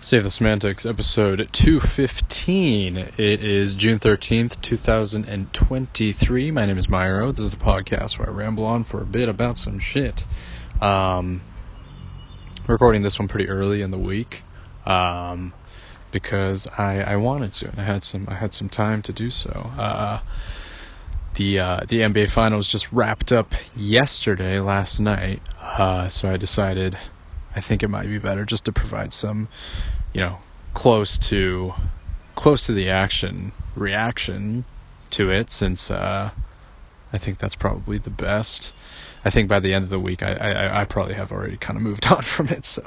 Save the Semantics, episode 215. It is June 13th, 2023. My name is Myro. This is the podcast where I ramble on for a bit about some shit. Um, recording this one pretty early in the week, um, because I, I wanted to, and I had some, I had some time to do so. Uh, the, uh, the NBA Finals just wrapped up yesterday, last night, uh, so I decided I think it might be better just to provide some, you know, close to close to the action reaction to it since uh, I think that's probably the best. I think by the end of the week, I, I, I probably have already kind of moved on from it, so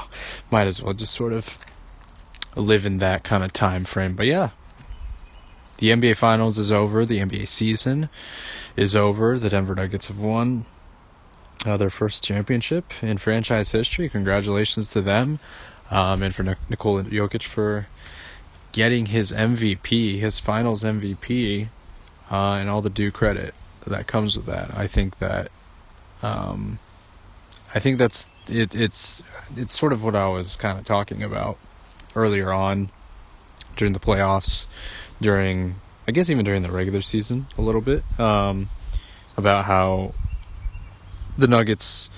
might as well just sort of live in that kind of time frame. But yeah, the NBA Finals is over. The NBA season is over. The Denver Nuggets have won uh, their first championship in franchise history. Congratulations to them, um, and for Nikola Jokic for getting his MVP, his Finals MVP, uh, and all the due credit that comes with that. I think that, um, I think that's it. It's it's sort of what I was kind of talking about earlier on during the playoffs, during I guess even during the regular season a little bit um, about how the Nuggets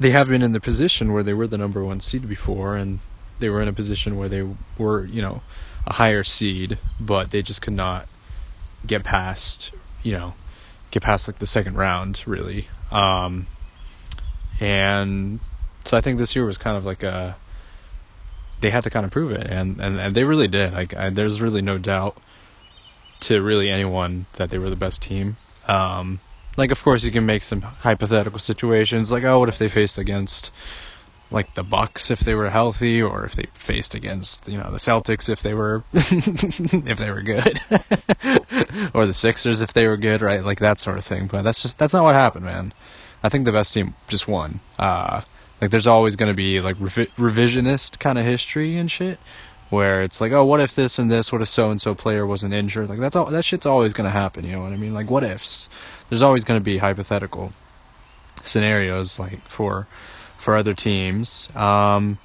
they have been in the position where they were the number one seed before, and they were in a position where they were, you know, a higher seed, but they just could not get past, you know, get past like the second round, really. Um, and so I think this year was kind of like a they had to kind of prove it, and and, and they really did. Like I, there's really no doubt to really anyone that they were the best team. Um, like, of course, you can make some hypothetical situations, like, oh, what if they faced against, like, the Bucks if they were healthy, or if they faced against, you know, the Celtics if they were, if they were good, or the Sixers if they were good, right? Like that sort of thing. But that's just that's not what happened, man. I think the best team just won. Uh, like, there's always going to be like revi- revisionist kind of history and shit where it's like, oh, what if this and this? What if so and so player wasn't injured? Like that's all. That shit's always gonna happen. You know what I mean? Like what ifs? There's always gonna be hypothetical scenarios like for for other teams. Um,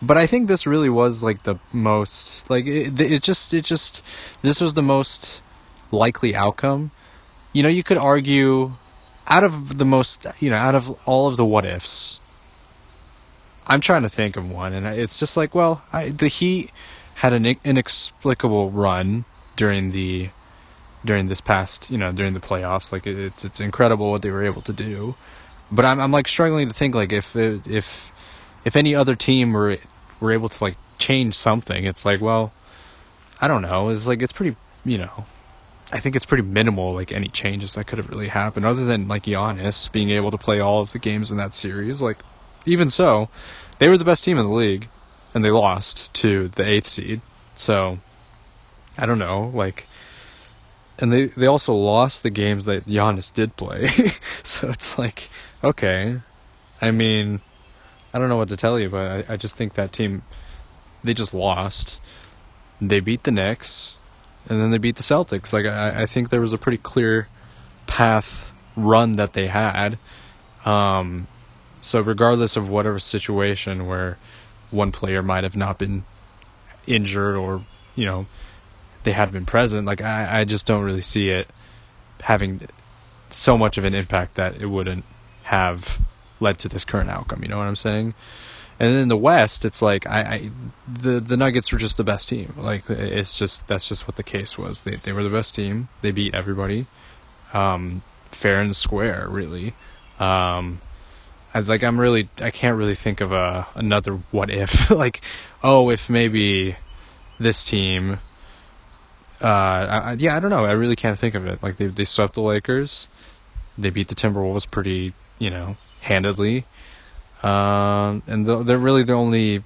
but I think this really was like the most like it, it just it just this was the most likely outcome. You know, you could argue out of the most you know out of all of the what ifs I'm trying to think of one, and it's just like, well, I, the Heat had an inexplicable run during the during this past, you know, during the playoffs. Like it's it's incredible what they were able to do, but I'm I'm like struggling to think like if if if any other team were were able to like change something, it's like, well, I don't know. It's like it's pretty, you know, I think it's pretty minimal, like any changes that could have really happened, other than like Giannis being able to play all of the games in that series. Like even so, they were the best team in the league, and they lost to the eighth seed. So, I don't know, like, and they they also lost the games that Giannis did play. so it's like, okay, I mean, I don't know what to tell you, but I, I just think that team, they just lost. They beat the Knicks, and then they beat the Celtics. Like I, I think there was a pretty clear path run that they had. Um, so regardless of whatever situation where one player might have not been injured or you know they had been present, like I, I just don't really see it having so much of an impact that it wouldn't have led to this current outcome. You know what I'm saying? And then in the West, it's like I, I, the the Nuggets were just the best team. Like it's just that's just what the case was. They they were the best team. They beat everybody, um, fair and square, really. Um, I was like, I'm really, I can't really think of a another what if. like, oh, if maybe this team. Uh, I, yeah, I don't know. I really can't think of it. Like they they swept the Lakers, they beat the Timberwolves pretty, you know, handedly, um, and the, they're really the only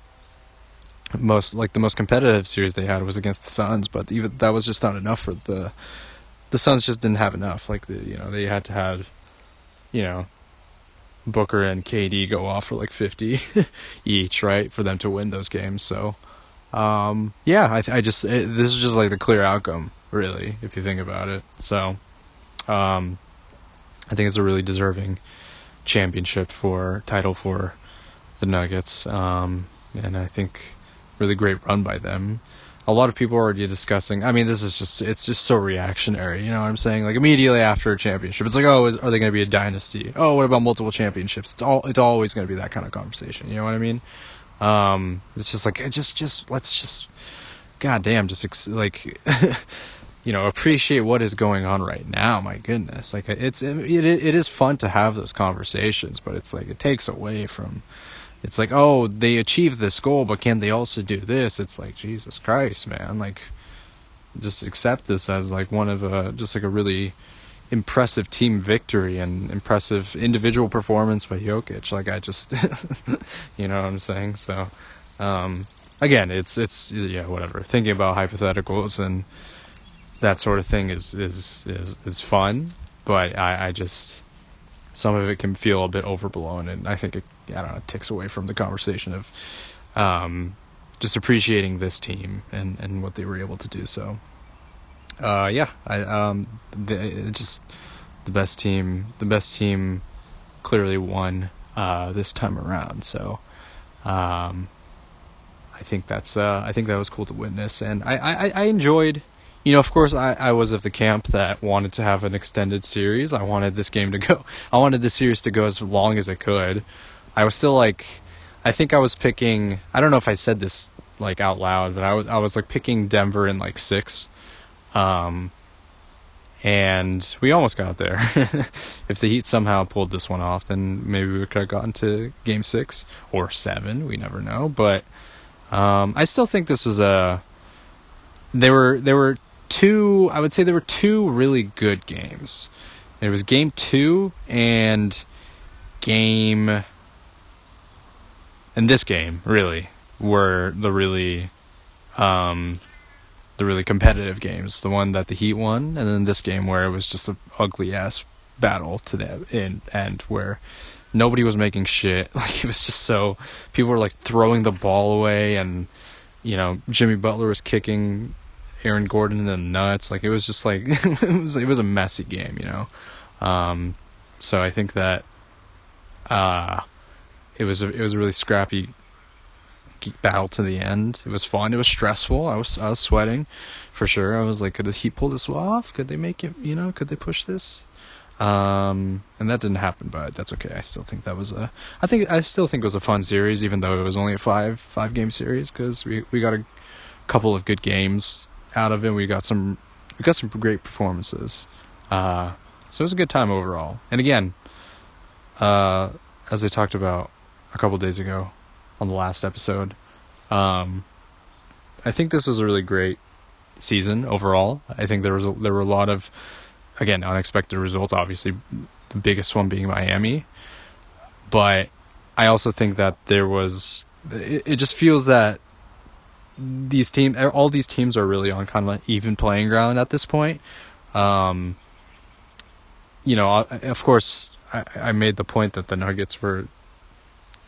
most like the most competitive series they had was against the Suns. But even that was just not enough for the the Suns. Just didn't have enough. Like the you know they had to have, you know, Booker and KD go off for like 50 each, right, for them to win those games. So, um, yeah, I, I just it, this is just like the clear outcome, really, if you think about it. So, um, I think it's a really deserving championship for title for the Nuggets, um, and I think really great run by them. A lot of people are already discussing. I mean, this is just it's just so reactionary. You know what I'm saying? Like immediately after a championship, it's like, oh, is, are they going to be a dynasty? Oh, what about multiple championships? It's all it's always going to be that kind of conversation. You know what I mean? Um, it's just like just just let's just, goddamn, just ex- like. you know appreciate what is going on right now my goodness like it's it, it is fun to have those conversations but it's like it takes away from it's like, oh, they achieved this goal, but can they also do this? It's like, Jesus Christ, man. Like, just accept this as like one of a, just like a really impressive team victory and impressive individual performance by Jokic. Like, I just, you know what I'm saying? So, um, again, it's, it's, yeah, whatever. Thinking about hypotheticals and that sort of thing is, is, is, is fun, but I, I just, some of it can feel a bit overblown, and I think it I don't know it takes away from the conversation of um, just appreciating this team and and what they were able to do. So, uh, yeah, I um, the, just the best team, the best team, clearly won uh, this time around. So, um, I think that's uh, I think that was cool to witness, and I I, I enjoyed you know, of course, I, I was of the camp that wanted to have an extended series. I wanted this game to go. I wanted this series to go as long as it could. I was still like, I think I was picking. I don't know if I said this like out loud, but I was I was like picking Denver in like six, um, and we almost got there. if the Heat somehow pulled this one off, then maybe we could have gotten to Game Six or seven. We never know, but um, I still think this was a. They were they were two, I would say there were two really good games. It was game two and game. And this game, really, were the really. Um, the really competitive games. The one that the Heat won, and then this game where it was just an ugly ass battle to the end, end where nobody was making shit. Like it was just so people were like throwing the ball away, and you know Jimmy Butler was kicking Aaron Gordon in the nuts. Like it was just like it was it was a messy game, you know. Um, so I think that uh, it was a, it was a really scrappy battle to the end. It was fun. It was stressful. I was I was sweating for sure. I was like, could the Heat pull this off? Could they make it? You know, could they push this? Um, and that didn't happen, but that's okay. I still think that was a. I think I still think it was a fun series, even though it was only a five five game series because we we got a couple of good games out of it. We got some we got some great performances. Uh, so it was a good time overall. And again, uh, as I talked about a couple days ago on the last episode, um, I think this was a really great season overall. I think there was a, there were a lot of again unexpected results. Obviously, the biggest one being Miami, but I also think that there was it, it just feels that these teams, all these teams are really on kind of even playing ground at this point. Um, you know, of course, I, I made the point that the Nuggets were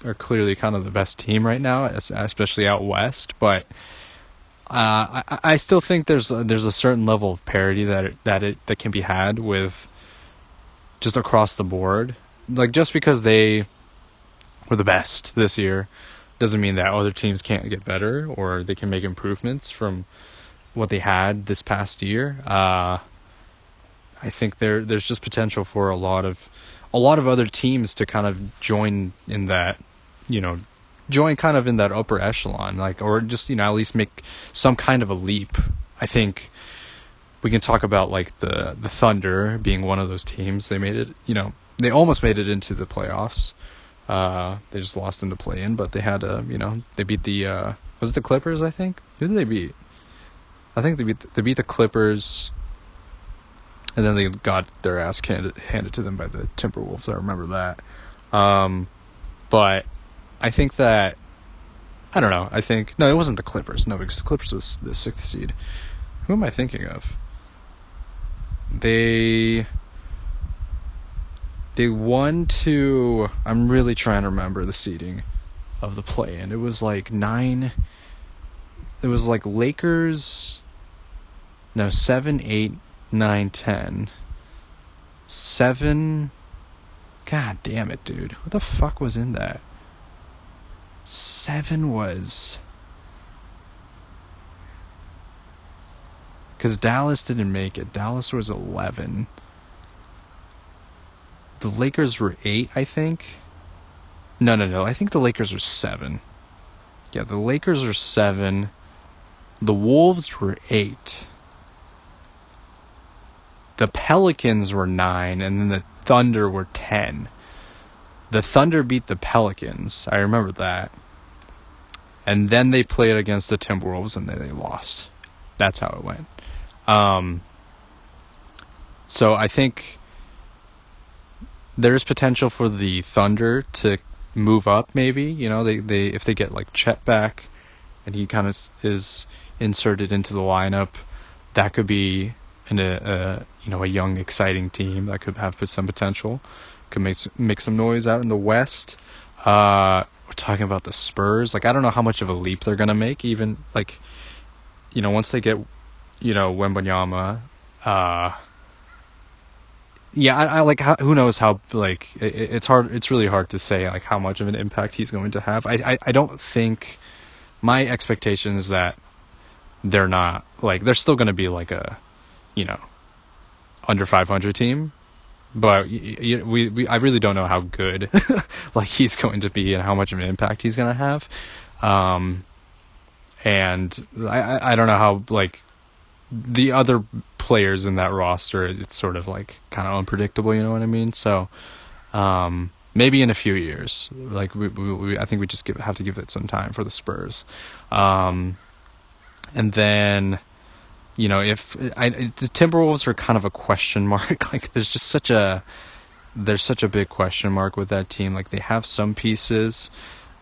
are clearly kind of the best team right now, especially out west. But uh, I, I still think there's a, there's a certain level of parity that it, that it that can be had with just across the board. Like just because they were the best this year doesn't mean that other teams can't get better or they can make improvements from what they had this past year. Uh, I think there there's just potential for a lot of a lot of other teams to kind of join in that, you know, join kind of in that upper echelon, like or just you know at least make some kind of a leap. I think we can talk about like the the Thunder being one of those teams. They made it, you know, they almost made it into the playoffs. Uh, they just lost in the play in, but they had a, you know, they beat the, uh, was it the Clippers, I think? Who did they beat? I think they beat, they beat the Clippers, and then they got their ass handed, handed to them by the Timberwolves. I remember that. Um, but I think that, I don't know, I think, no, it wasn't the Clippers. No, because the Clippers was the sixth seed. Who am I thinking of? They they won to I'm really trying to remember the seating of the play and it was like nine it was like Lakers no seven, eight, nine, ten. Seven God damn it, dude. What the fuck was in that? Seven was because Dallas didn't make it. Dallas was 11. The Lakers were 8, I think. No, no, no. I think the Lakers were 7. Yeah, the Lakers were 7. The Wolves were 8. The Pelicans were 9 and then the Thunder were 10. The Thunder beat the Pelicans. I remember that. And then they played against the Timberwolves and they lost. That's how it went. Um, so I think there's potential for the Thunder to move up. Maybe you know they, they if they get like Chet back, and he kind of is inserted into the lineup, that could be in a, a you know a young exciting team that could have some potential. Could make make some noise out in the West. Uh, we're talking about the Spurs. Like I don't know how much of a leap they're gonna make. Even like, you know, once they get you know, Wembanyama. Uh, yeah, I, I like. How, who knows how? Like, it, it's hard. It's really hard to say like how much of an impact he's going to have. I, I, I don't think. My expectation is that they're not like they're still going to be like a, you know, under 500 team, but we, we I really don't know how good like he's going to be and how much of an impact he's going to have. Um, and I I don't know how like the other players in that roster, it's sort of like kind of unpredictable. You know what I mean? So um, maybe in a few years, like we, we, we, I think we just give, have to give it some time for the Spurs, um, and then you know if I, the Timberwolves are kind of a question mark. like there's just such a there's such a big question mark with that team. Like they have some pieces.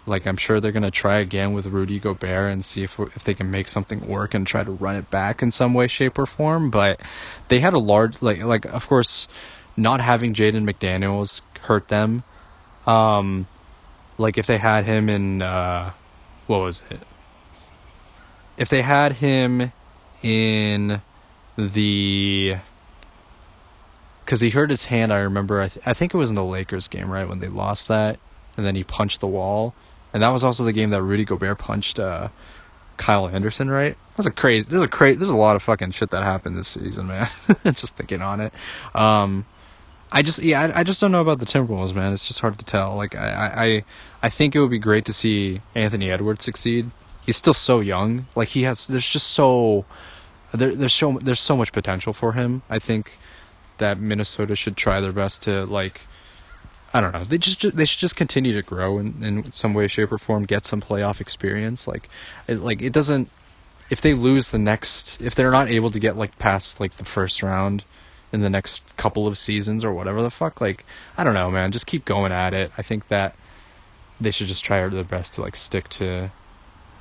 Like I'm sure they're gonna try again with Rudy Gobert and see if if they can make something work and try to run it back in some way, shape, or form. But they had a large like like of course, not having Jaden McDaniels hurt them. Um, like if they had him in uh, what was it? If they had him in the because he hurt his hand. I remember. I, th- I think it was in the Lakers game, right when they lost that, and then he punched the wall. And that was also the game that Rudy Gobert punched uh, Kyle Anderson, right? That's a crazy. There's a crazy. There's a lot of fucking shit that happened this season, man. just thinking on it. Um, I just yeah, I, I, just don't know about the Timberwolves, man. It's just hard to tell. Like I, I, I think it would be great to see Anthony Edwards succeed. He's still so young. Like he has. There's just so. There, there's so there's so much potential for him. I think that Minnesota should try their best to like I don't know. They just, they should just continue to grow in, in some way, shape, or form. Get some playoff experience. Like, it, like it doesn't. If they lose the next, if they're not able to get like past like the first round in the next couple of seasons or whatever the fuck, like I don't know, man. Just keep going at it. I think that they should just try their best to like stick to.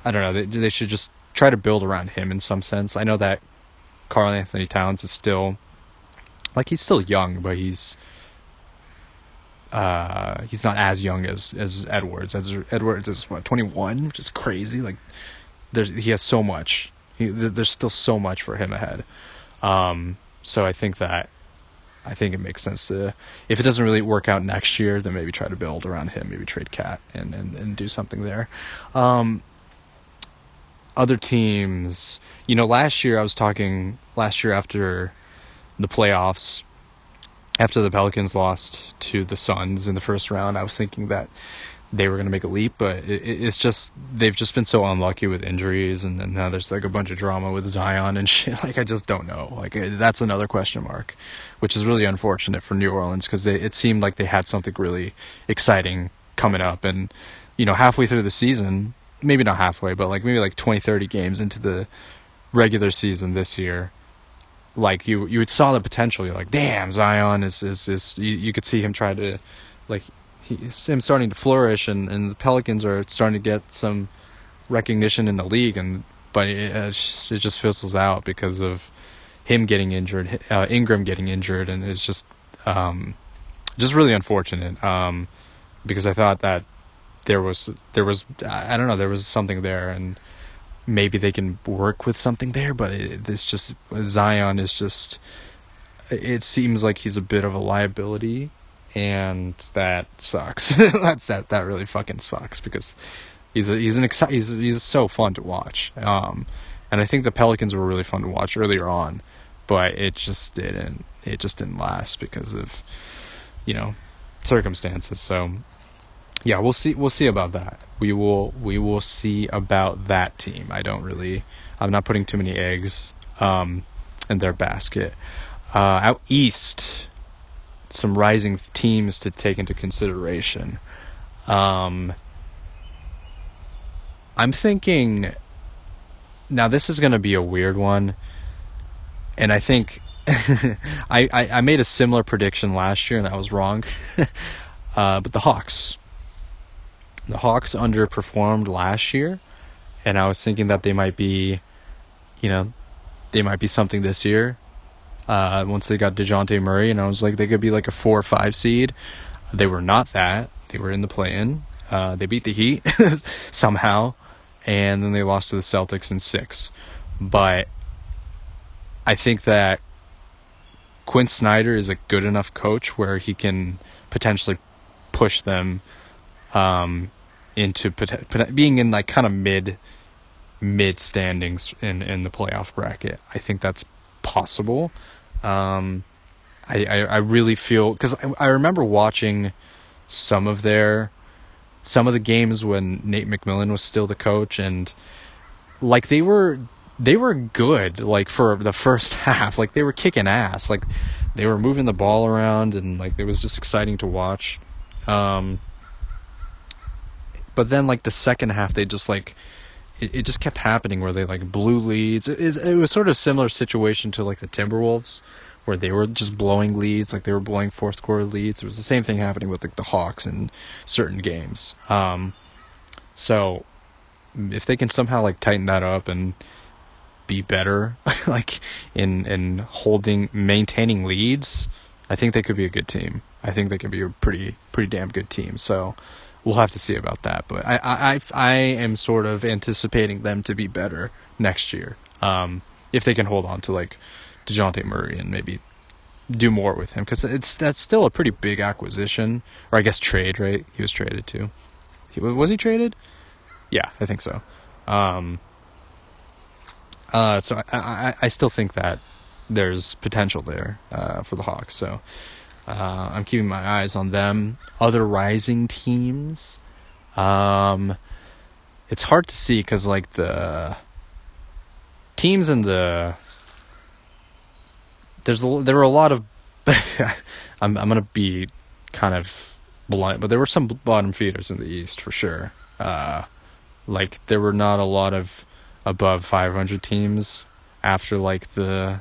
I don't know. They they should just try to build around him in some sense. I know that Karl-Anthony Towns is still like he's still young, but he's uh, he's not as young as as Edwards. As Edwards is what twenty one, which is crazy. Like there's he has so much. He, there's still so much for him ahead. Um, so I think that I think it makes sense to if it doesn't really work out next year, then maybe try to build around him. Maybe trade KAT and and, and do something there. Um, other teams, you know, last year I was talking last year after the playoffs after the Pelicans lost to the Suns in the first round, I was thinking that they were going to make a leap, but it, it's just they've just been so unlucky with injuries, and, and now there's like a bunch of drama with Zion and shit. Like I just don't know. Like uh, that's another question mark, which is really unfortunate for New Orleans because it seemed like they had something really exciting coming up, and you know halfway through the season, maybe not halfway, but like maybe like 20, 30 games into the regular season this year like you you saw the potential. You're like, damn, Zion is is is. You, you could see him try to, like, he, him starting to flourish, and and the Pelicans are starting to get some recognition in the league, and but it, it just fizzles out because of him getting injured, uh, Ingram getting injured, and it's just um, just really unfortunate. Um, because I thought that there was there was I don't know there was something there, and maybe they can work with something there, but it, it's just Zion is just. It seems like he's a bit of a liability, and that sucks. That's that that really fucking sucks because he's a, he's an exci- he's he's so fun to watch. Um, and I think the Pelicans were really fun to watch earlier on, but it just didn't it just didn't last because of you know circumstances. So yeah, we'll see we'll see about that. We will we will see about that team. I don't really I'm not putting too many eggs um, in their basket. Uh, out east, some rising teams to take into consideration. Um, I'm thinking. Now this is going to be a weird one, and I think I, I, I made a similar prediction last year and I was wrong. uh, but the Hawks, the Hawks underperformed last year, and I was thinking that they might be, you know, they might be something this year. Uh, once they got Dejounte Murray, and I was like, they could be like a four or five seed. They were not that. They were in the play-in. Uh, they beat the Heat somehow, and then they lost to the Celtics in six. But I think that Quin Snyder is a good enough coach where he can potentially push them um, into being in like kind of mid mid standings in in the playoff bracket. I think that's possible. Um, I, I, I really feel because I, I remember watching some of their some of the games when Nate McMillan was still the coach and like they were they were good like for the first half like they were kicking ass like they were moving the ball around and like it was just exciting to watch um but then like the second half they just like it, it just kept happening where they like blew leads it, it, it was sort of similar situation to like the Timberwolves where they were just blowing leads, like they were blowing fourth quarter leads. It was the same thing happening with like the Hawks in certain games. Um, so if they can somehow like tighten that up and be better, like in in holding maintaining leads, I think they could be a good team. I think they could be a pretty pretty damn good team. So we'll have to see about that. But I I I, am sort of anticipating them to be better next year. Um, if they can hold on to like Dejounte Murray and maybe do more with him because it's that's still a pretty big acquisition or I guess trade right he was traded too he, was he traded yeah I think so um uh so I, I, I still think that there's potential there uh, for the Hawks so uh, I'm keeping my eyes on them other rising teams um it's hard to see because like the teams in the there's a, there were a lot of I'm I'm gonna be kind of blunt, but there were some bottom feeders in the East for sure. Uh, like there were not a lot of above 500 teams after like the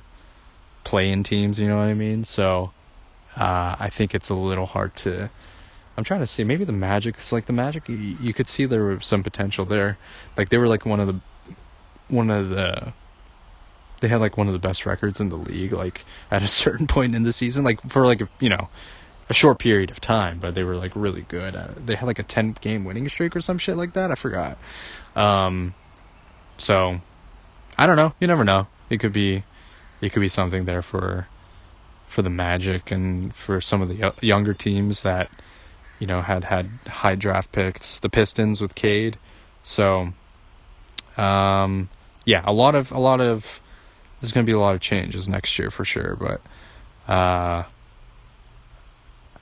play-in teams. You know what I mean? So uh, I think it's a little hard to. I'm trying to see maybe the Magic. It's like the Magic. You, you could see there was some potential there. Like they were like one of the one of the they had like one of the best records in the league like at a certain point in the season like for like you know a short period of time but they were like really good they had like a 10 game winning streak or some shit like that i forgot um so i don't know you never know it could be it could be something there for for the magic and for some of the younger teams that you know had had high draft picks the pistons with cade so um yeah a lot of a lot of there's going to be a lot of changes next year for sure. But, uh,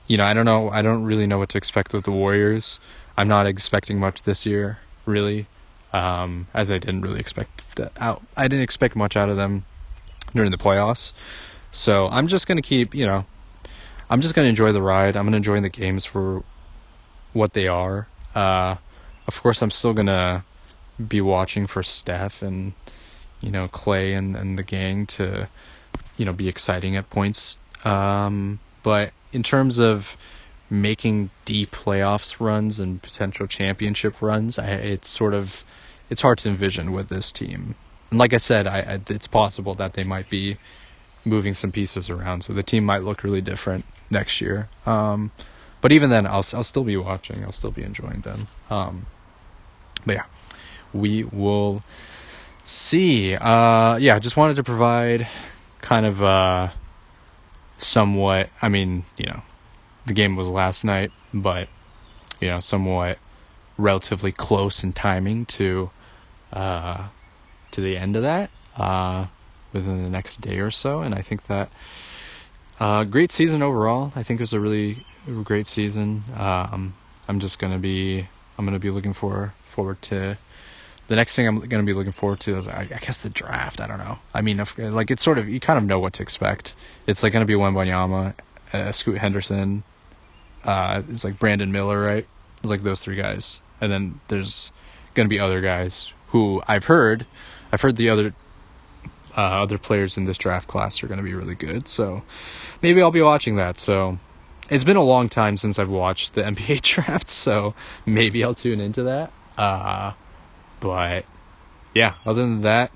you know, I don't know. I don't really know what to expect with the Warriors. I'm not expecting much this year, really, um, as I didn't really expect out. I didn't expect much out of them during the playoffs. So I'm just going to keep, you know, I'm just going to enjoy the ride. I'm going to enjoy the games for what they are. Uh, of course, I'm still going to be watching for Steph and you know Clay and, and the gang to you know be exciting at points. Um, but in terms of making deep playoffs runs and potential championship runs, I, it's sort of it's hard to envision with this team. And like I said, I, I, it's possible that they might be moving some pieces around, so the team might look really different next year. Um, but even then, I'll I'll still be watching. I'll still be enjoying them. Um, but yeah, we will see. Uh, yeah, just wanted to provide kind of uh, somewhat. I mean, you know, the game was last night, but you know, somewhat relatively close in timing to uh, to the end of that uh, within the next day or so, and I think that uh, great season overall. I think it was a really great season. Um, I'm just gonna be I'm gonna be looking for forward to the next thing I'm to be looking forward to is, I, I, guess, the draft. I don't know. I mean, if, like, it's sort of, you kind of know what to expect. It's, like, to be Wembanyama, uh, Scoot Henderson, uh, it's, like, Brandon Miller, right? It's, like, those three guys. And then there's to be other guys who I've heard, I've heard the other, uh, other players in this draft class are going to be really good. So maybe I'll be watching that. So it's been a long time since I've watched the NBA draft. So maybe I'll tune into that. Uh, but yeah, other than that,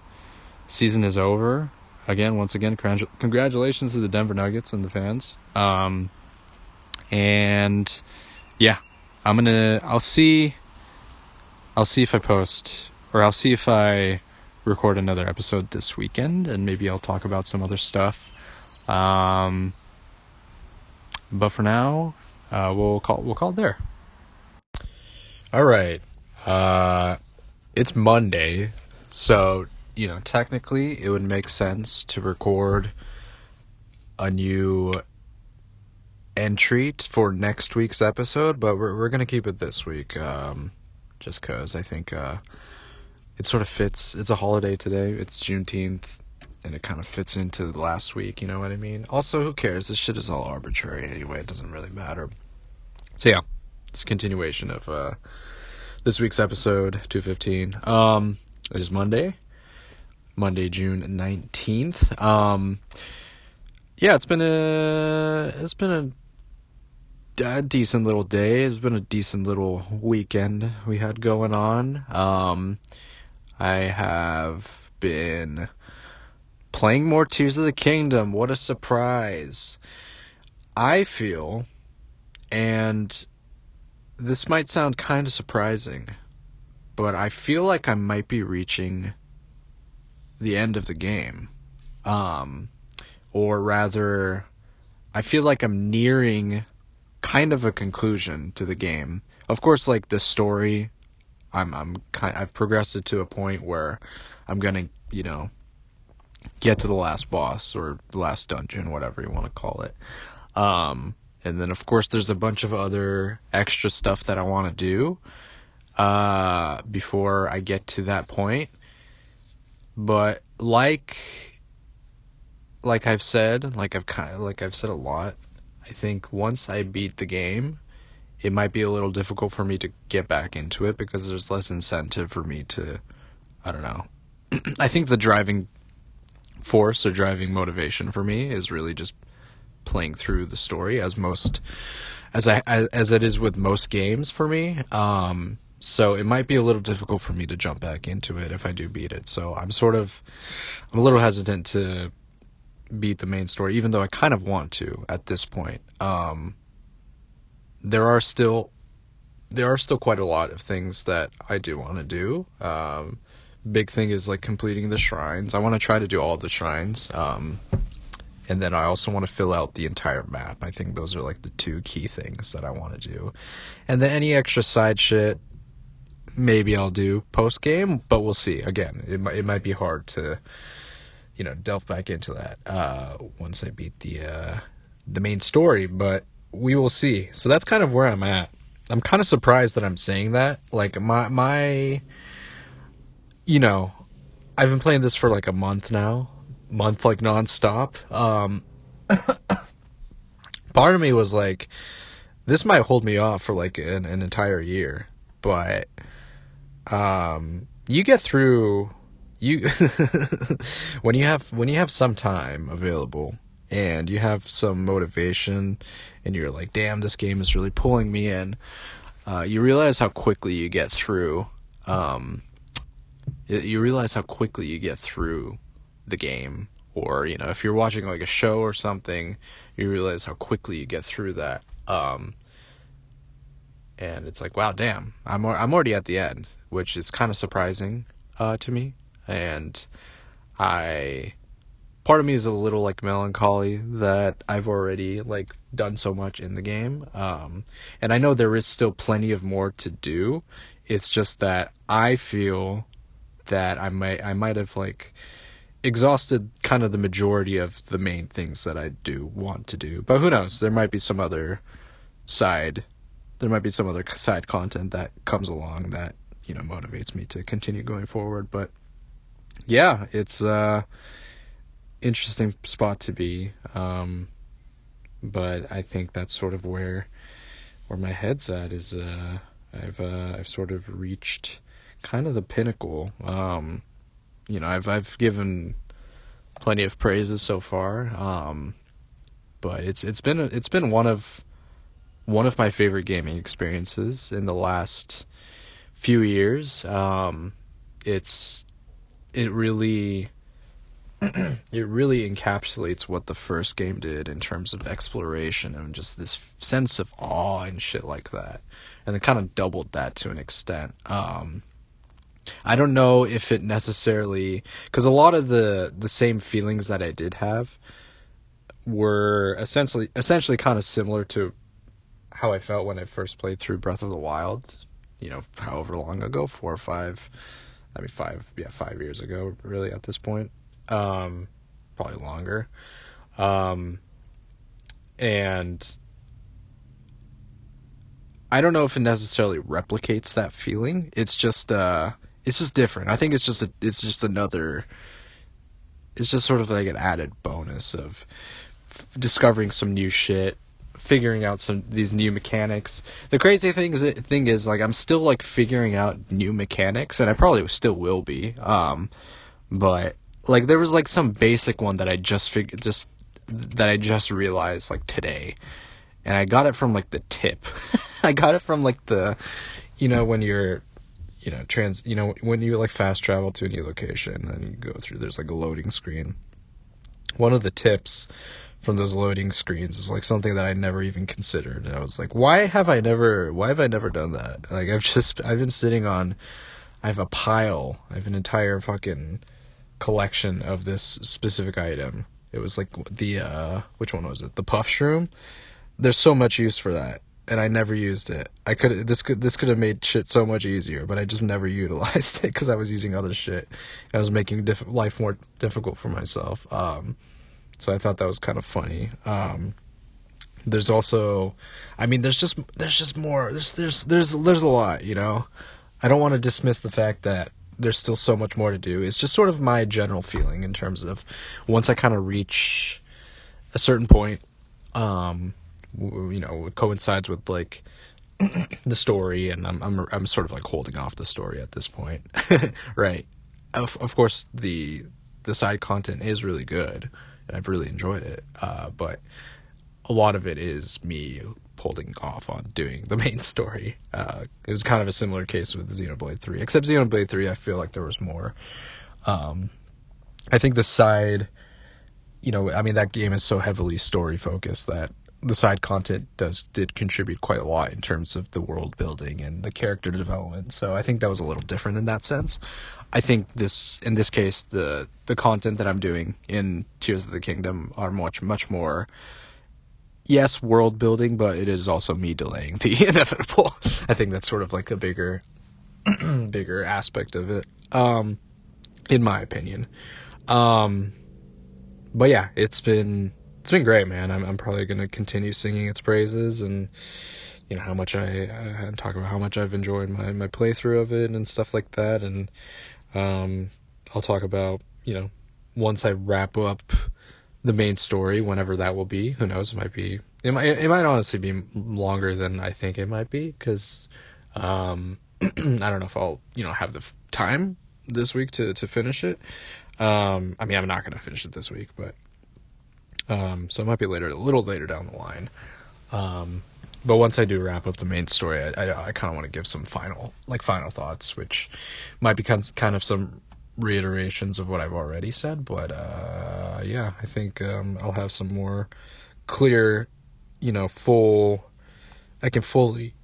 season is over. Again, once again, congratulations to the Denver Nuggets and the fans. Um, and yeah, I'm gonna. I'll see. I'll see if I post, or I'll see if I record another episode this weekend, and maybe I'll talk about some other stuff. Um, but for now, uh, we'll call we'll call it there. All right. Uh, it's Monday, so you know technically it would make sense to record a new entry for next week's episode, but we're we're gonna keep it this week, um, just cause I think uh, it sort of fits. It's a holiday today. It's Juneteenth, and it kind of fits into the last week. You know what I mean? Also, who cares? This shit is all arbitrary anyway. It doesn't really matter. So yeah, it's a continuation of. Uh, this week's episode 215 um it is monday monday june 19th um yeah it's been a it's been a, a decent little day it's been a decent little weekend we had going on um i have been playing more tears of the kingdom what a surprise i feel and this might sound kind of surprising, but I feel like I might be reaching the end of the game. Um, or rather, I feel like I'm nearing kind of a conclusion to the game. Of course, like the story, I'm I'm kind I've progressed it to a point where I'm gonna you know get to the last boss or the last dungeon, whatever you want to call it. Um, and then of course there's a bunch of other extra stuff that I want to do uh, before I get to that point. But like like I've said, like I've kind like I've said a lot, I think once I beat the game, it might be a little difficult for me to get back into it because there's less incentive for me to I don't know. I think the driving force or driving motivation for me is really just playing through the story as most as I as it is with most games for me. Um, so it might be a little difficult for me to jump back into it if I do beat it. So I'm sort of I'm a little hesitant to beat the main story, even though I kind of want to at this point. Um, there are still there are still quite a lot of things that I do want to do. Um, big thing is like completing the shrines. I want to try to do all the shrines. Um, and then I also want to fill out the entire map. I think those are like the two key things that I want to do. And then any extra side shit, maybe I'll do post game, but we'll see. Again, it might it might be hard to, you know, delve back into that uh, once I beat the uh, the main story. But we will see. So that's kind of where I'm at. I'm kind of surprised that I'm saying that. Like my my, you know, I've been playing this for like a month now month like nonstop. Um, part of me was like, this might hold me off for like an, an entire year, but um, you get through you when you have when you have some time available and you have some motivation and you're like damn this game is really pulling me in. Uh, you realize how quickly you get through um, you realize how quickly you get through the game or you know if you're watching like a show or something you realize how quickly you get through that um, and it's like wow damn i'm i'm already at the end which is kind of surprising uh, to me and i part of me is a little like melancholy that i've already like done so much in the game um, and i know there is still plenty of more to do it's just that i feel that I might I might have like exhausted kind of the majority of the main things that I do want to do. But who knows? There might be some other side there might be some other side content that comes along that, you know, motivates me to continue going forward, but yeah, it's uh interesting spot to be. Um but I think that's sort of where where my head's at is uh I've uh I've sort of reached kind of the pinnacle. Um you know, I've I've given plenty of praises so far. Um, but it's it's been it's been one of one of my favorite gaming experiences in the last few years. Um, it's it really it really encapsulates what the first game did in terms of exploration and just this sense of awe and shit like that. And it kind of doubled that to an extent. Um, I don't know if it necessarily because a lot of the the same feelings that I did have were essentially essentially kind of similar to how I felt when I first played through Breath of the Wild. You know, however long ago, four or five. I mean, five. Yeah, five years ago. Really, at this point, um, probably longer. Um, and I don't know if it necessarily replicates that feeling. It's just uh it's just different. I think it's just a, it's just another. It's just sort of like an added bonus of f- discovering some new shit, figuring out some these new mechanics. The crazy thing is thing is like I'm still like figuring out new mechanics, and I probably still will be. Um, but like there was like some basic one that I just figured just that I just realized like today, and I got it from like the tip. I got it from like the, you know, when you're you know trans you know when you like fast travel to a new location and you go through there's like a loading screen. One of the tips from those loading screens is like something that I never even considered. And I was like why have I never why have I never done that? Like I've just I've been sitting on I have a pile. I have an entire fucking collection of this specific item it was like the uh which one was it the puff shroom there's so much use for that and I never used it. I could this could this could have made shit so much easier, but I just never utilized it because I was using other shit. I was making diff- life more difficult for myself. Um, so I thought that was kind of funny. Um, there's also, I mean, there's just there's just more. There's there's there's there's a lot. You know, I don't want to dismiss the fact that there's still so much more to do. It's just sort of my general feeling in terms of once I kind of reach a certain point. Um, you know it coincides with like the story and I'm I'm I'm sort of like holding off the story at this point. right. Of of course the the side content is really good and I've really enjoyed it. Uh, but a lot of it is me holding off on doing the main story. Uh, it was kind of a similar case with Xenoblade 3, except Xenoblade 3 I feel like there was more um, I think the side you know, I mean that game is so heavily story focused that the side content does did contribute quite a lot in terms of the world building and the character development. So I think that was a little different in that sense. I think this in this case the the content that I'm doing in Tears of the Kingdom are much much more yes, world building, but it is also me delaying the inevitable. I think that's sort of like a bigger bigger aspect of it. Um in my opinion. Um but yeah, it's been it's been great, man. I'm I'm probably gonna continue singing its praises and you know how much I uh, talk about how much I've enjoyed my my playthrough of it and stuff like that. And um, I'll talk about you know once I wrap up the main story, whenever that will be. Who knows? It might be. It might. It might honestly be longer than I think it might be because um, I don't know if I'll you know have the time this week to to finish it. Um, I mean, I'm not gonna finish it this week, but um, so it might be later, a little later down the line. Um, but once I do wrap up the main story, I, I, I kind of want to give some final, like final thoughts, which might be kind of some reiterations of what I've already said. But uh, yeah, I think um, I'll have some more clear, you know, full. I can fully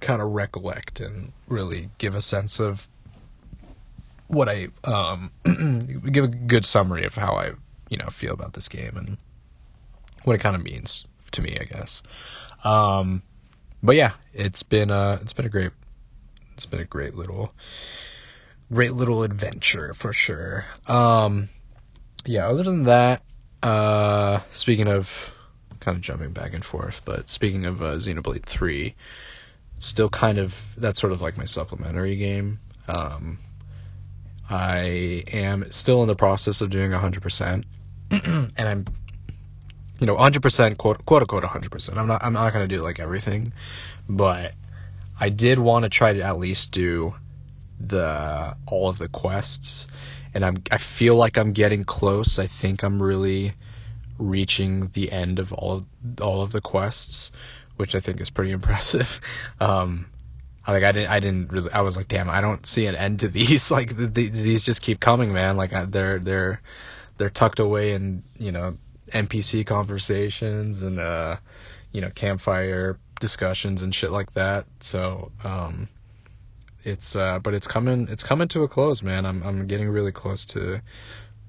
kind of recollect and really give a sense of what I um, give a good summary of how I you know feel about this game and what it kind of means to me, I guess. Um, but yeah, it's been a it's been a great it's been a great little great little adventure for sure. Um, yeah, other than that, uh, speaking of kind of jumping back and forth, but speaking of uh, Xenoblade 3, still kind of, that's sort of like my supplementary game. Um, I am still in the process of doing 100%, and I'm, you know, 100%, quote, quote unquote 100%. I'm not, I'm not going to do like everything, but I did want to try to at least do the, all of the quests and I'm I feel like I'm getting close. I think I'm really reaching the end of all of all of the quests, which I think is pretty impressive. Um, like I didn't I didn't really I was like damn I don't see an end to these like the, the, these just keep coming man like they're they're they're tucked away in you know NPC conversations and uh you know campfire discussions and shit like that so um it's uh, but it's coming it's coming to a close, man. I'm I'm getting really close to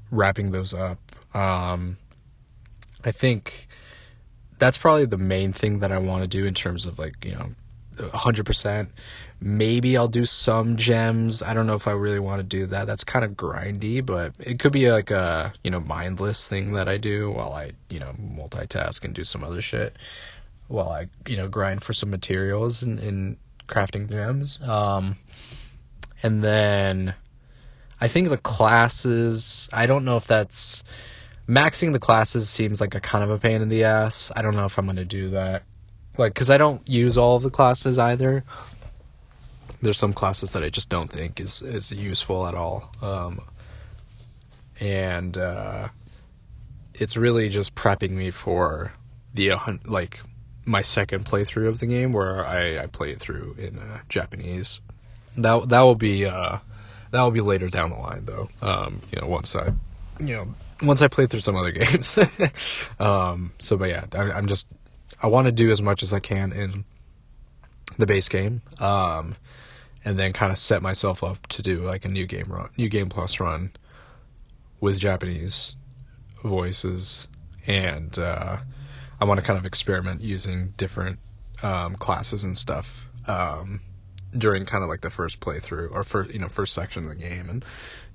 wrapping those up. Um, I think that's probably the main thing that I want to do in terms of like you know, hundred percent. Maybe I'll do some gems. I don't know if I really want to do that. That's kind of grindy, but it could be like a you know mindless thing that I do while I you know multitask and do some other shit while I you know grind for some materials and, and crafting gems. Um, and then I think the classes, I don't know if that's maxing the classes seems like a kind of a pain in the ass. I don't know if I'm going to do that. Like cuz I don't use all of the classes either. There's some classes that I just don't think is is useful at all. Um, and uh, it's really just prepping me for the like my second playthrough of the game where I, I play it through in uh, Japanese. That that will be uh, that will be later down the line though. Um, you know, once I you know once I play through some other games. um, so, but yeah, I, am just I want to do as much as I can in the base game, um, and then kind of set myself up to do like a new game run, new game plus run with Japanese voices and. Uh, I want to kind of experiment using different um, classes and stuff um, during kind of like the first playthrough or first you know first section of the game and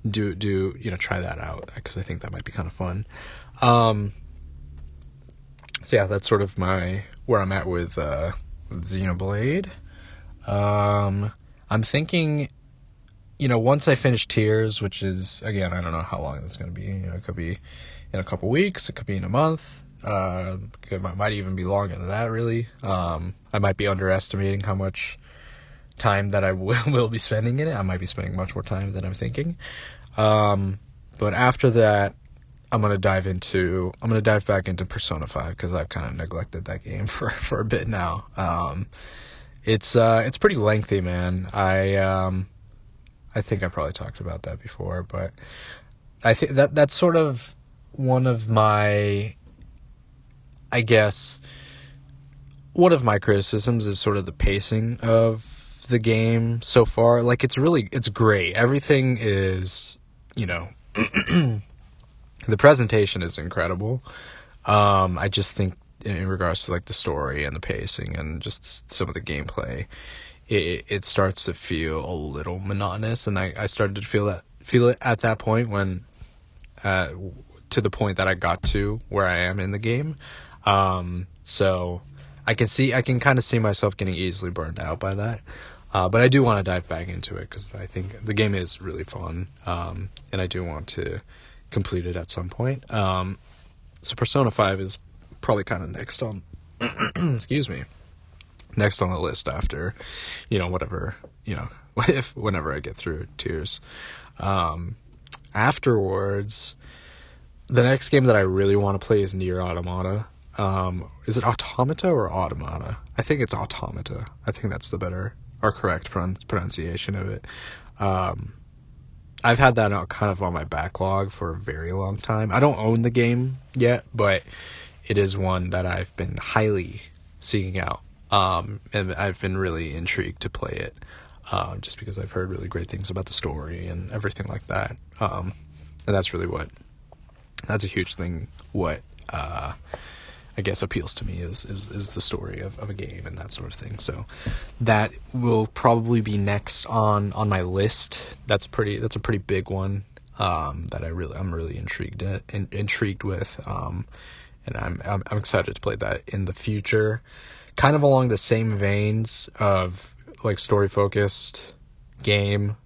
do do you know try that out because I think that might be kind of fun. Um, so yeah, that's sort of my where I'm at with, uh, Xenoblade. Um, I'm thinking, you know, once I finish Tears, which is again, I don't know how long that's going to be. You know, it could be in a couple weeks, it could be in a month. Uh, it might even be longer than that, really. Um, I might be underestimating how much time that I will, will be spending in it. I might be spending much more time than I'm thinking. Um, but after that, I'm gonna dive into I'm gonna dive back into Persona 5 because I've kind of neglected that game for for a bit now. Um, it's uh, it's pretty lengthy, man. I um, I think I probably talked about that before, but I think that that's sort of one of my I guess one of my criticisms is sort of the pacing of the game so far. Like it's really it's great. Everything is, you know, the presentation is incredible. Um, I just think in regards to like the story and the pacing and just some of the gameplay, it it starts to feel a little monotonous, and I I started to feel that feel it at that point when, uh, to the point that I got to where I am in the game. Um, so I can see, I can kind of see myself getting easily burned out by that. Uh, but I do want to dive back into it because I think the game is really fun, um, and I do want to complete it at some point. Um, so Persona Five is probably kind of next on. excuse me, next on the list after, you know, whatever you know, if whenever I get through Tears. Um, afterwards, the next game that I really want to play is Nier Automata. Um, is it automata or automata? I think it's automata. I think that's the better or correct pronunciation of it. Um, I've had that kind of on my backlog for a very long time. I don't own the game yet, but it is one that I've been highly seeking out. Um, and I've been really intrigued to play it, uh, just because I've heard really great things about the story and everything like that. Um, and that's really what, that's a huge thing. What, uh, I guess appeals to me is is is the story of, of a game and that sort of thing. So that will probably be next on on my list. That's pretty that's a pretty big one um, that I really I'm really intrigued at, in, intrigued with. Um, and I'm, I'm I'm excited to play that in the future. Kind of along the same veins of like story focused game.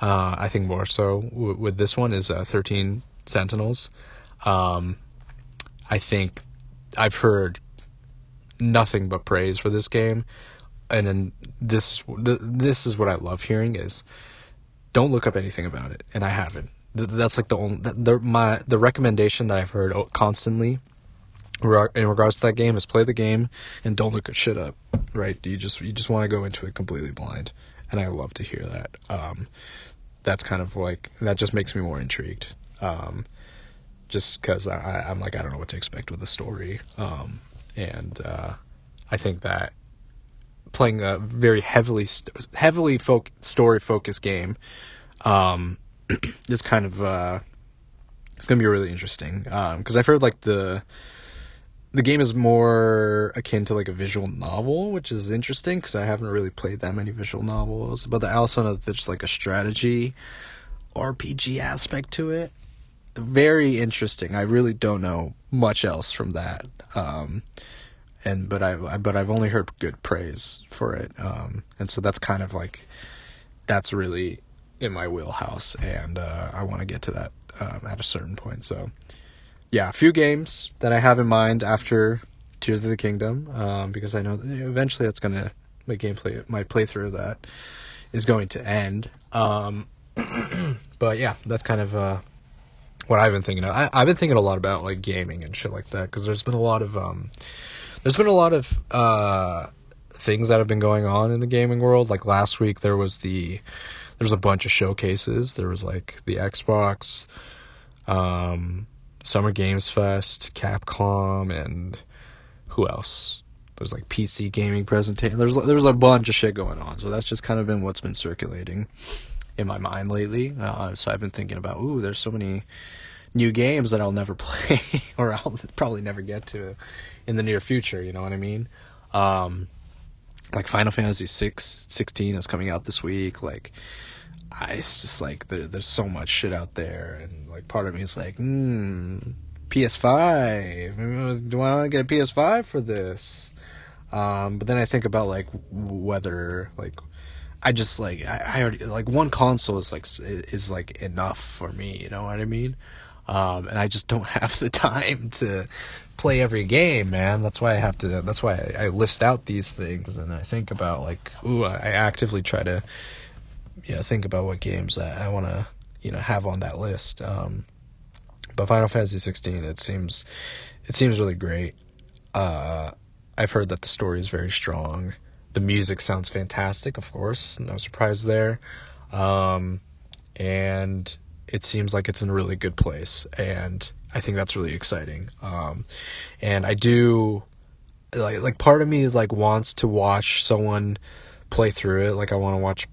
Uh, I think more so w- with this one is uh, Thirteen Sentinels. Um, I think I've heard nothing but praise for this game, and then this this is what I love hearing is don't look up anything about it, and I haven't. That's like the only the my the recommendation that I've heard constantly in regards to that game is play the game and don't look shit up. Right? You just you just want to go into it completely blind, and I love to hear that. Um, that's kind of like that just makes me more intrigued. Um, just because I, I'm like I don't know what to expect with the story, um, and uh, I think that playing a very heavily heavily folk, story focused game um, is kind of uh, it's gonna be really interesting because um, I've heard like the the game is more akin to like a visual novel, which is interesting because I haven't really played that many visual novels. But I also know that there's like a strategy RPG aspect to it. Very interesting. I really don't know much else from that. Um, and but I but I've only heard good praise for it. Um, and so that's kind of like that's really in my wheelhouse, and uh, I want to get to that um, at a certain point. So yeah, a few games that I have in mind after Tears of the Kingdom, um, because I know that eventually that's gonna my gameplay, my playthrough of that is going to end. Um, but yeah, that's kind of uh, what I've been thinking of. I, have been thinking a lot about like gaming and shit like that because there's been a lot of um, there's been a lot of uh, things that have been going on in the gaming world. Like last week, there was the there's a bunch of showcases. There was like the Xbox. Um, Summer Games Fest, Capcom, and who else? There's like PC gaming presentation. There's there's a bunch of shit going on. So that's just kind of been what's been circulating in my mind lately. Uh, so I've been thinking about, ooh, there's so many new games that I'll never play or I'll probably never get to in the near future. You know what I mean? Um, like Final Fantasy six sixteen is coming out this week. Like I, it's just like there, there's so much shit out there, and like part of me is like, hmm, PS5. Do I want to get a PS5 for this? Um, but then I think about like whether like I just like I, I already like one console is like is like enough for me. You know what I mean? Um, and I just don't have the time to play every game, man. That's why I have to. That's why I, I list out these things, and I think about like, ooh, I actively try to yeah, think about what games I, I want to you know have on that list. Um, but Final Fantasy 16, it seems it seems really great. Uh, I've heard that the story is very strong. The music sounds fantastic, of course, no surprise there. Um, and it seems like it's in a really good place, and I think that's really exciting. Um, and I do like like part of me is like wants to watch someone play through it. Like I want to watch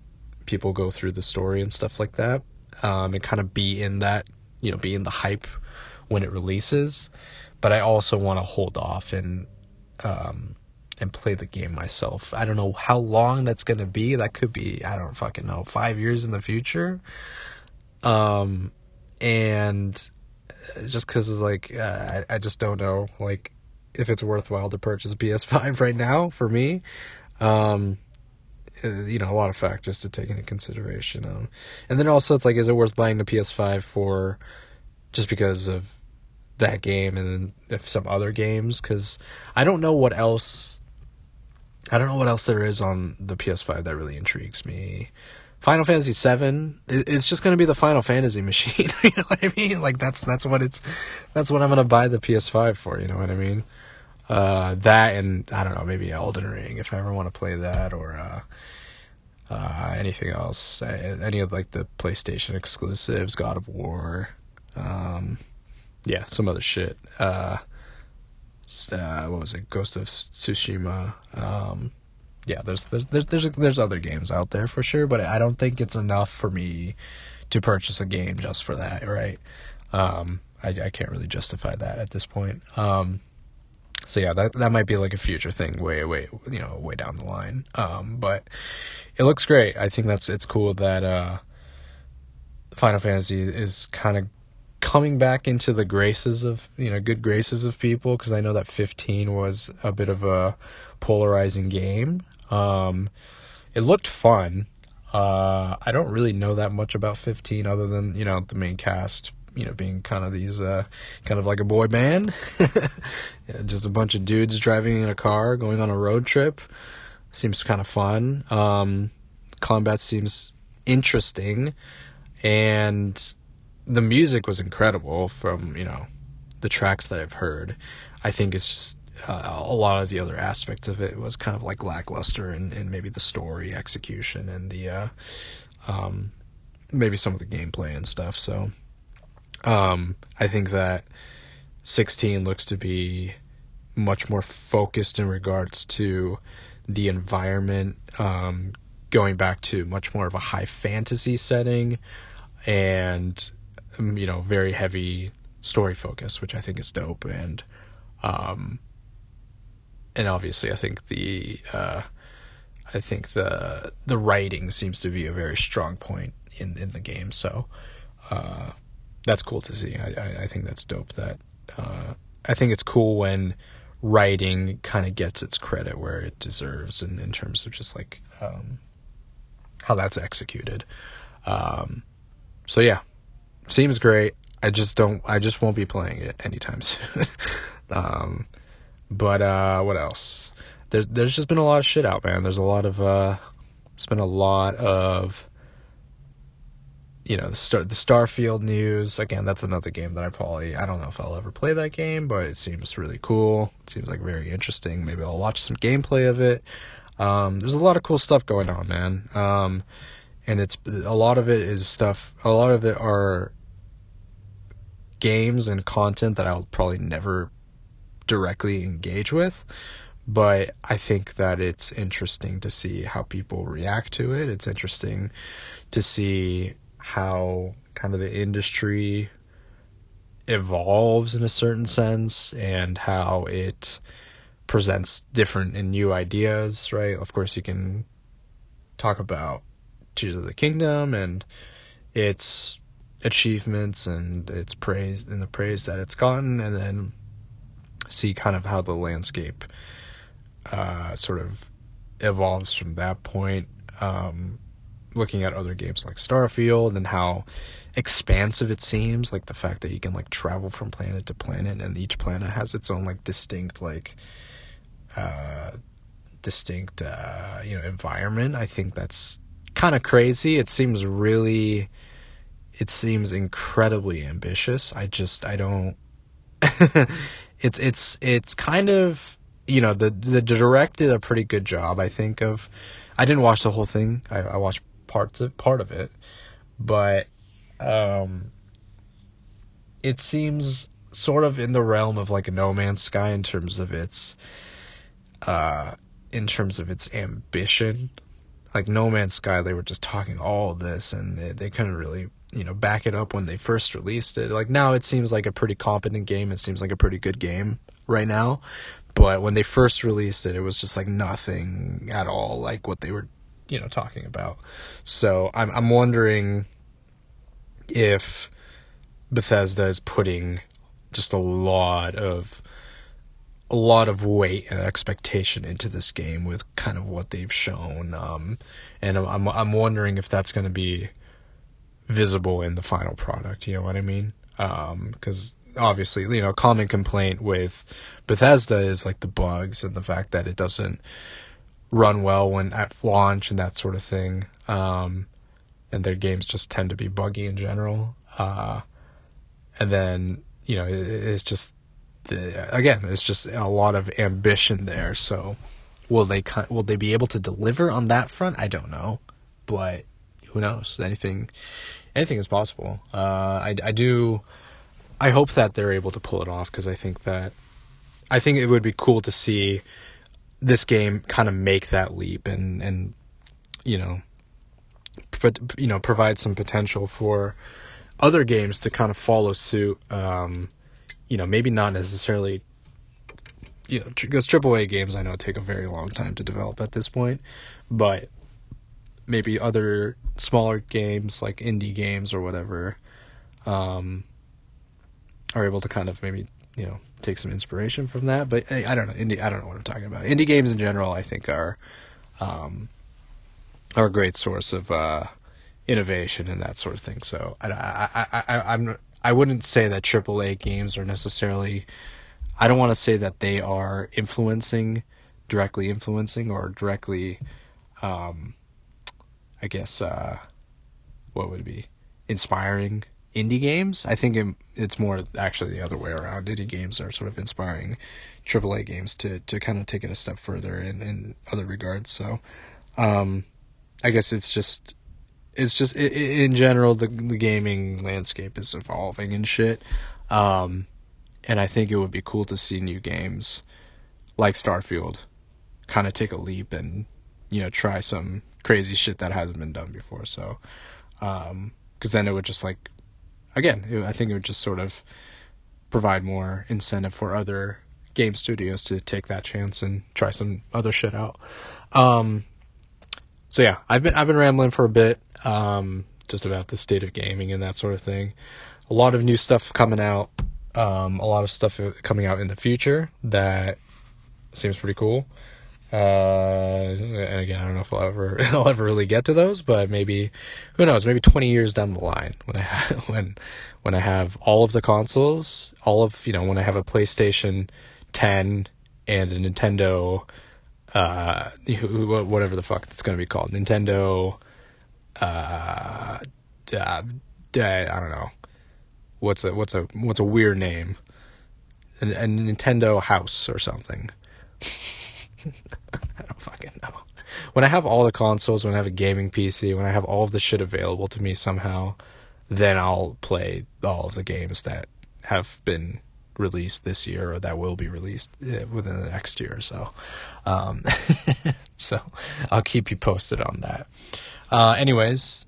people go through the story and stuff like that, um, and kind of be in that, you know, be in the hype when it releases. But I also want to hold off and um, and play the game myself. I don't know how long that's gonna be. That could be I don't fucking know five years in the future. Um, and just because it's like uh, I I just don't know like if it's worthwhile to purchase PS5 right now for me. Um, uh, you know a lot of factors to take into consideration um, and then also it's like is it worth buying the ps5 for just because of that game and if some other games because i don't know what else i don't know what else there is on the ps5 that really intrigues me. Final fantasy 7 it's just going to be the final fantasy machine you know what i mean? Like that's that's what it's that's what i'm going to buy the ps5 for you know what i mean? Uh, that and I don't know, maybe Elden Ring if I ever want to play that or uh, uh, anything else, uh, any of like the PlayStation exclusives, God of War, um, yeah, some other shit. Uh, what was it? Ghost of Tsushima. Um, yeah, there's there's there's there's there's other games out there for sure, but I don't think it's enough for me to purchase a game just for that, right? Um, I I can't really justify that at this point. Um, so yeah, that that might be like a future thing, way way you know way down the line. Um, but it looks great. I think that's it's cool that uh, Final Fantasy is kind of coming back into the graces of you know good graces of people because I know that 15 was a bit of a polarizing game. Um, it looked fun. Uh, I don't really know that much about 15 other than you know the main cast you know, being kind of these, uh, kind of like a boy band. just a bunch of dudes driving in a car going on a road trip. Seems kind of fun. Um, combat seems interesting. And the music was incredible from, you know, the tracks that I've heard. I think it's just uh, a lot of the other aspects of it was kind of like lackluster and, and maybe the story execution and the uh, um, maybe some of the gameplay and stuff. So um, I think that 16 looks to be much more focused in regards to the environment, um, going back to much more of a high fantasy setting and, you know, very heavy story focus, which I think is dope. And, um, and obviously I think the, uh, I think the, the writing seems to be a very strong point in, in the game. So, uh, that's cool to see. I, I, I think that's dope. That uh, I think it's cool when writing kind of gets its credit where it deserves, in, in terms of just like um, how that's executed. Um, so yeah, seems great. I just don't. I just won't be playing it anytime soon. um, but uh, what else? There's there's just been a lot of shit out, man. There's a lot of uh, it's been a lot of you know the Star the Starfield news again. That's another game that I probably I don't know if I'll ever play that game, but it seems really cool. It seems like very interesting. Maybe I'll watch some gameplay of it. Um, there's a lot of cool stuff going on, man. Um, and it's a lot of it is stuff. A lot of it are games and content that I'll probably never directly engage with but I think that it's interesting to see how people react to it. It's interesting to see how kind of the industry evolves in a certain sense and how it presents different and new ideas, right? Of course, you can talk about Tears of the Kingdom and its achievements and its praise and the praise that it's gotten, and then see kind of how the landscape uh, sort of evolves from that point. Um, looking at other games like Starfield and how expansive it seems, like the fact that you can like travel from planet to planet and each planet has its own like distinct like uh distinct uh you know environment. I think that's kind of crazy. It seems really it seems incredibly ambitious. I just I don't it's it's it's kind of you know the the direct did a pretty good job I think of I didn't watch the whole thing. I, I watched parts of part of it, but um, it seems sort of in the realm of like No Man's Sky in terms of its uh, in terms of its ambition. Like No Man's Sky, they were just talking all this, and they, they couldn't really you know back it up when they first released it. Like now, it seems like a pretty competent game. It seems like a pretty good game right now. But when they first released it, it was just like nothing at all like what they were you know talking about. So I'm I'm wondering if Bethesda is putting just a lot of a lot of weight and expectation into this game with kind of what they've shown, um, and I'm I'm wondering if that's going to be visible in the final product. You know what I mean? Because um, obviously, you know, common complaint with Bethesda is like the bugs and the fact that it doesn't run well when at launch and that sort of thing. Um, and their games just tend to be buggy in general. Uh, and then you know it, it's just the, again it's just a lot of ambition there. So will they will they be able to deliver on that front? I don't know, but who knows? Anything anything is possible. Uh, I I do. I hope that they're able to pull it off because I think that I think it would be cool to see this game kind of make that leap and and you know but you know provide some potential for other games to kind of follow suit um, you know maybe not necessarily you know, because AAA games I know take a very long time to develop at this point, but maybe other smaller games like indie games or whatever um, are able to kind of maybe you know take some inspiration from that. But I, I don't know indie. I don't know what I'm talking about. Indie games in general, I think are um, are a great source of uh, innovation and that sort of thing. So I, I, I, I I'm I wouldn't say that AAA games are necessarily. I don't want to say that they are influencing, directly influencing, or directly, um, I guess, uh, what would it be, inspiring indie games. I think it, it's more actually the other way around. Indie games are sort of inspiring AAA games to to kind of take it a step further in in other regards. So, um, I guess it's just it's just in general the the gaming landscape is evolving and shit. Um, and I think it would be cool to see new games like Starfield kind of take a leap and you know try some crazy shit that hasn't been done before. So, um, because then it would just like again, it, I think it would just sort of provide more incentive for other game studios to take that chance and try some other shit out. Um, so yeah, I've been I've been rambling for a bit, um, just about the state of gaming and that sort of thing. A lot of new stuff coming out, um, a lot of stuff coming out in the future that seems pretty cool. Uh, and again, I don't know if I'll ever I'll ever really get to those, but maybe who knows? Maybe twenty years down the line, when I have, when when I have all of the consoles, all of you know, when I have a PlayStation Ten and a Nintendo, uh, whatever the fuck it's gonna be called, Nintendo, uh, uh, I don't know, what's a what's a what's a weird name, a, a Nintendo House or something. I don't fucking know. When I have all the consoles, when I have a gaming PC, when I have all of the shit available to me somehow, then I'll play all of the games that have been released this year or that will be released eh, within the next year or so. Um, so I'll keep you posted on that. Uh, anyways,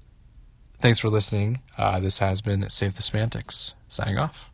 thanks for listening. Uh, this has been Save the Semantics. Signing off.